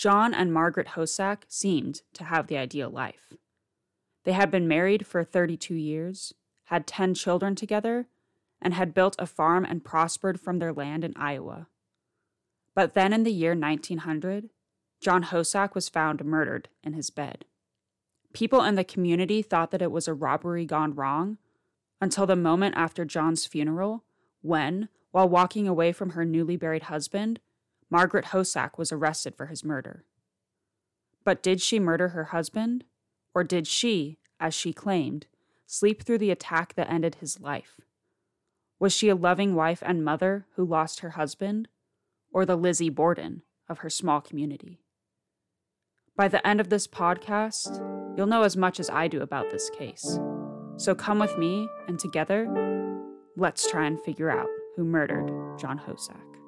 John and Margaret Hossack seemed to have the ideal life. They had been married for 32 years, had 10 children together, and had built a farm and prospered from their land in Iowa. But then in the year 1900, John Hossack was found murdered in his bed. People in the community thought that it was a robbery gone wrong until the moment after John's funeral, when, while walking away from her newly buried husband, Margaret Hossack was arrested for his murder. But did she murder her husband? Or did she, as she claimed, sleep through the attack that ended his life? Was she a loving wife and mother who lost her husband? Or the Lizzie Borden of her small community? By the end of this podcast, you'll know as much as I do about this case. So come with me, and together, let's try and figure out who murdered John Hossack.